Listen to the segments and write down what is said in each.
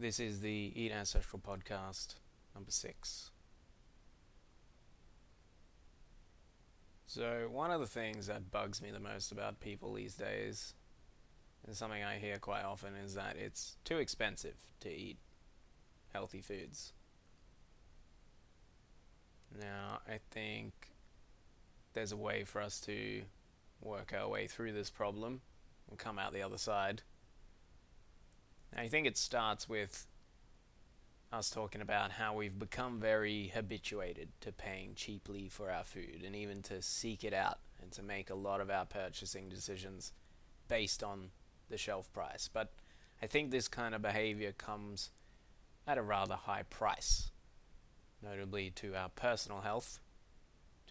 This is the Eat Ancestral podcast, number six. So, one of the things that bugs me the most about people these days, and something I hear quite often, is that it's too expensive to eat healthy foods. Now, I think there's a way for us to work our way through this problem and come out the other side. I think it starts with us talking about how we've become very habituated to paying cheaply for our food and even to seek it out and to make a lot of our purchasing decisions based on the shelf price. But I think this kind of behavior comes at a rather high price, notably to our personal health,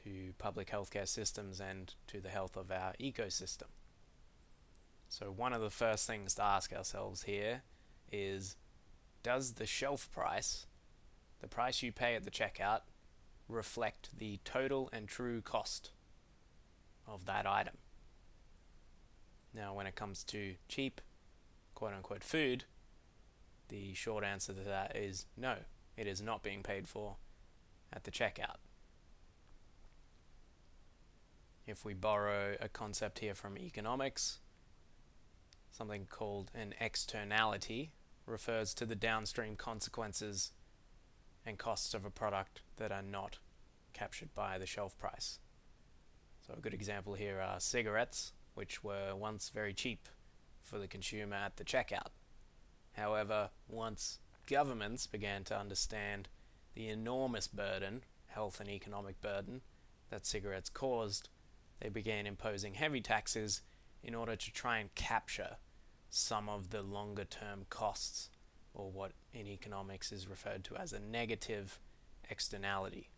to public healthcare systems, and to the health of our ecosystem. So, one of the first things to ask ourselves here is Does the shelf price, the price you pay at the checkout, reflect the total and true cost of that item? Now, when it comes to cheap, quote unquote, food, the short answer to that is no, it is not being paid for at the checkout. If we borrow a concept here from economics, something called an externality refers to the downstream consequences and costs of a product that are not captured by the shelf price. So, a good example here are cigarettes, which were once very cheap for the consumer at the checkout. However, once governments began to understand the enormous burden, health and economic burden, that cigarettes caused, they began imposing heavy taxes in order to try and capture some of the longer term costs, or what in economics is referred to as a negative externality,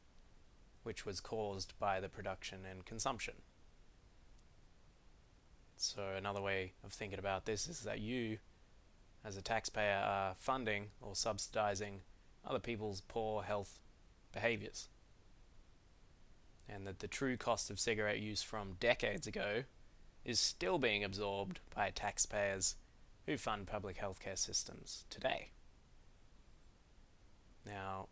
which was caused by the production and consumption. So, another way of thinking about this is that you, as a taxpayer, are funding or subsidizing other people's poor health behaviors. And that the true cost of cigarette use from decades ago is still being absorbed by taxpayers who fund public healthcare systems today. Now,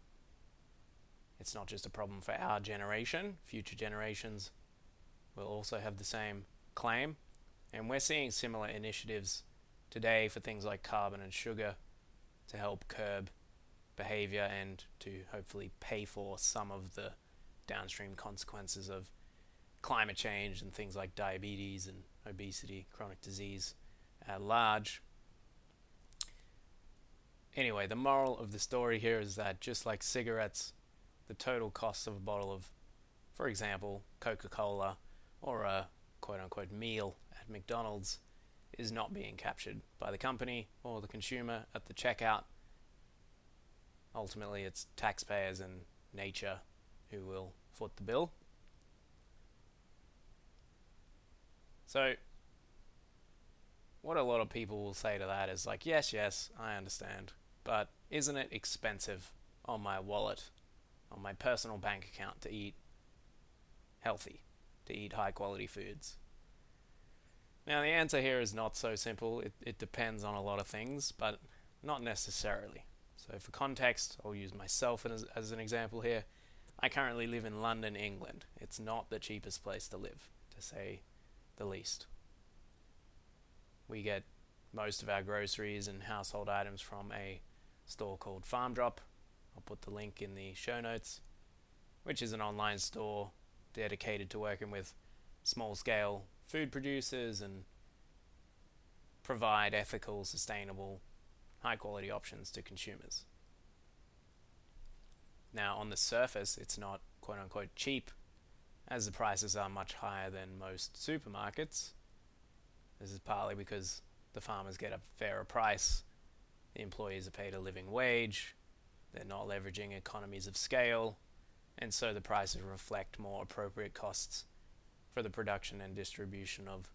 it's not just a problem for our generation, future generations will also have the same claim. And we're seeing similar initiatives today for things like carbon and sugar to help curb behavior and to hopefully pay for some of the downstream consequences of climate change and things like diabetes and obesity, chronic disease at large. Anyway, the moral of the story here is that just like cigarettes, the total cost of a bottle of, for example, Coca Cola or a quote unquote meal at McDonald's is not being captured by the company or the consumer at the checkout. Ultimately, it's taxpayers and nature who will foot the bill. So, what a lot of people will say to that is like, yes, yes, I understand, but isn't it expensive on my wallet, on my personal bank account to eat healthy, to eat high quality foods? Now, the answer here is not so simple. It, it depends on a lot of things, but not necessarily. So, for context, I'll use myself as, as an example here. I currently live in London, England. It's not the cheapest place to live, to say the least. We get most of our groceries and household items from a store called Farmdrop. I'll put the link in the show notes, which is an online store dedicated to working with small scale food producers and provide ethical, sustainable, high quality options to consumers. Now, on the surface, it's not quote unquote cheap, as the prices are much higher than most supermarkets. This is partly because the farmers get a fairer price, the employees are paid a living wage, they're not leveraging economies of scale, and so the prices reflect more appropriate costs for the production and distribution of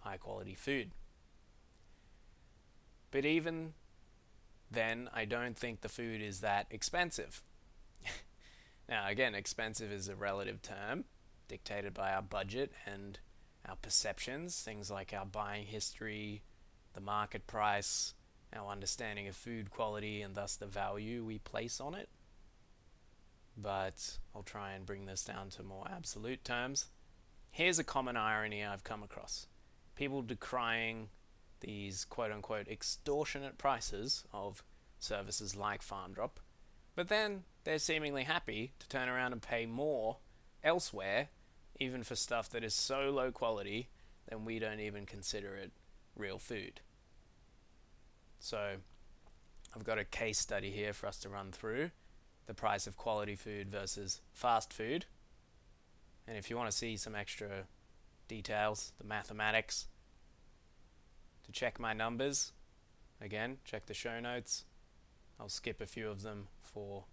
high quality food. But even then, I don't think the food is that expensive. now, again, expensive is a relative term dictated by our budget and our perceptions, things like our buying history, the market price, our understanding of food quality and thus the value we place on it. But I'll try and bring this down to more absolute terms. Here's a common irony I've come across people decrying these quote unquote extortionate prices of services like Farmdrop, but then they're seemingly happy to turn around and pay more elsewhere, even for stuff that is so low quality then we don't even consider it real food. So, I've got a case study here for us to run through the price of quality food versus fast food. And if you want to see some extra details, the mathematics, to check my numbers, again, check the show notes. I'll skip a few of them for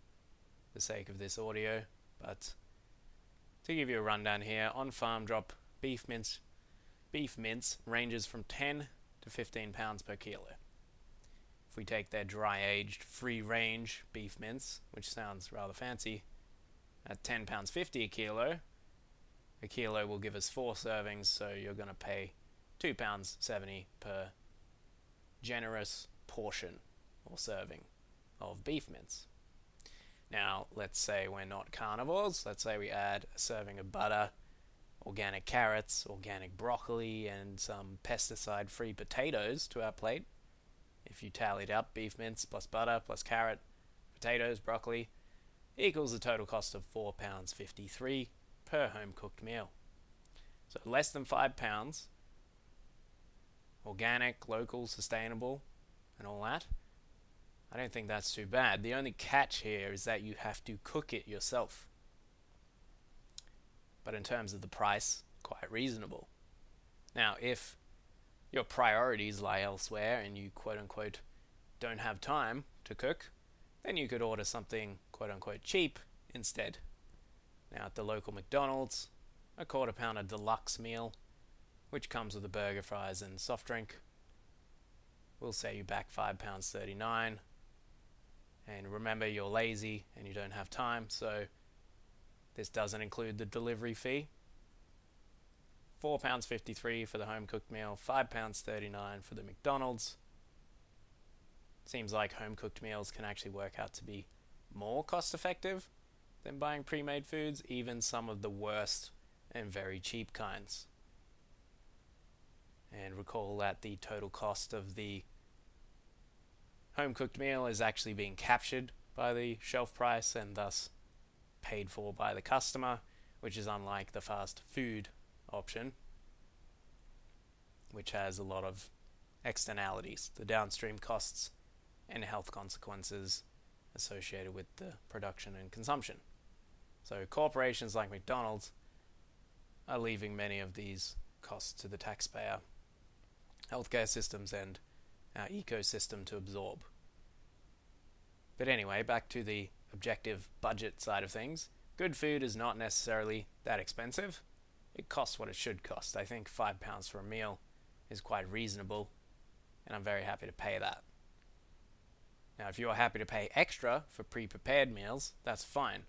the sake of this audio, but to give you a rundown here, on Farmdrop, beef mince, beef mince ranges from 10 to 15 pounds per kilo. If we take their dry aged, free range beef mince, which sounds rather fancy, at 10 pounds 50 a kilo, a kilo will give us four servings, so you're going to pay two pounds 70 per generous portion or serving of beef mince. Now, let's say we're not carnivores. Let's say we add a serving of butter, organic carrots, organic broccoli, and some pesticide free potatoes to our plate. If you tallied up beef mince plus butter plus carrot, potatoes, broccoli, equals a total cost of £4.53 per home cooked meal. So less than £5, organic, local, sustainable, and all that. I don't think that's too bad. The only catch here is that you have to cook it yourself. But in terms of the price, quite reasonable. Now, if your priorities lie elsewhere and you quote unquote don't have time to cook, then you could order something quote unquote cheap instead. Now, at the local McDonald's, a quarter pounder deluxe meal, which comes with a burger, fries, and soft drink, will set you back £5.39 and remember, you're lazy and you don't have time, so this doesn't include the delivery fee. £4.53 for the home cooked meal, £5.39 for the McDonald's. Seems like home cooked meals can actually work out to be more cost effective than buying pre made foods, even some of the worst and very cheap kinds. And recall that the total cost of the home cooked meal is actually being captured by the shelf price and thus paid for by the customer, which is unlike the fast food option, which has a lot of externalities, the downstream costs and health consequences associated with the production and consumption. So, corporations like McDonald's are leaving many of these costs to the taxpayer, healthcare systems, and our ecosystem to absorb. But anyway, back to the objective budget side of things. Good food is not necessarily that expensive. It costs what it should cost. I think five pounds for a meal is quite reasonable, and I'm very happy to pay that. Now, if you're happy to pay extra for pre prepared meals, that's fine,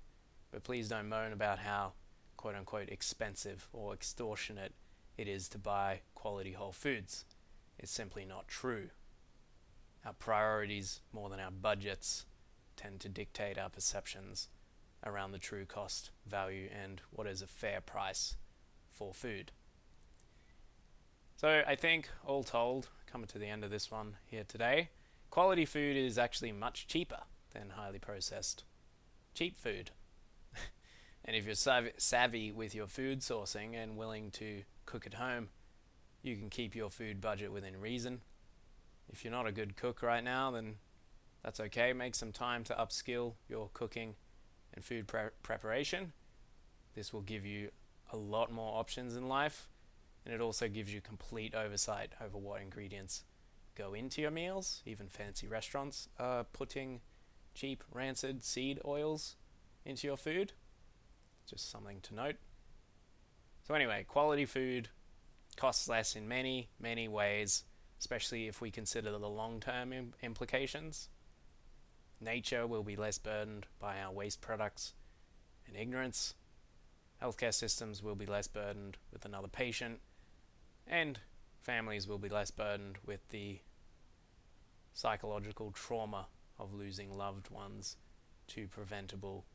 but please don't moan about how quote unquote expensive or extortionate it is to buy quality whole foods. It's simply not true our priorities more than our budgets tend to dictate our perceptions around the true cost, value, and what is a fair price for food. So, I think, all told, coming to the end of this one here today, quality food is actually much cheaper than highly processed cheap food. and if you're savvy with your food sourcing and willing to cook at home, you can keep your food budget within reason if you're not a good cook right now, then that's okay. Make some time to upskill your cooking and food pre- preparation. This will give you a lot more options in life, and it also gives you complete oversight over what ingredients go into your meals. Even fancy restaurants are putting cheap, rancid seed oils into your food. Just something to note. So, anyway, quality food costs less in many, many ways especially if we consider the long term Im- implications. Nature will be less burdened by our waste products and ignorance. Healthcare systems will be less burdened with another patient, and families will be less burdened with the psychological trauma of losing loved ones to preventable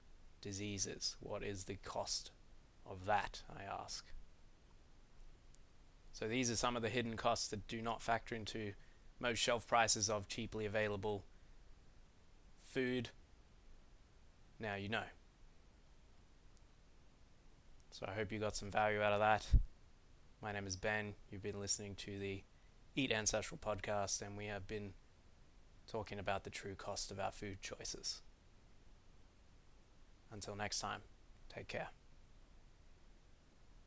diseases? What is the cost of that, I ask? So these are some of the hidden costs that do not factor into most shelf prices of cheaply available food. Now you know. So I hope you got some value out of that. My name is Ben. You've been listening to the Eat Ancestral podcast, and we have been talking about the true cost of our food choices. Until next time, take care.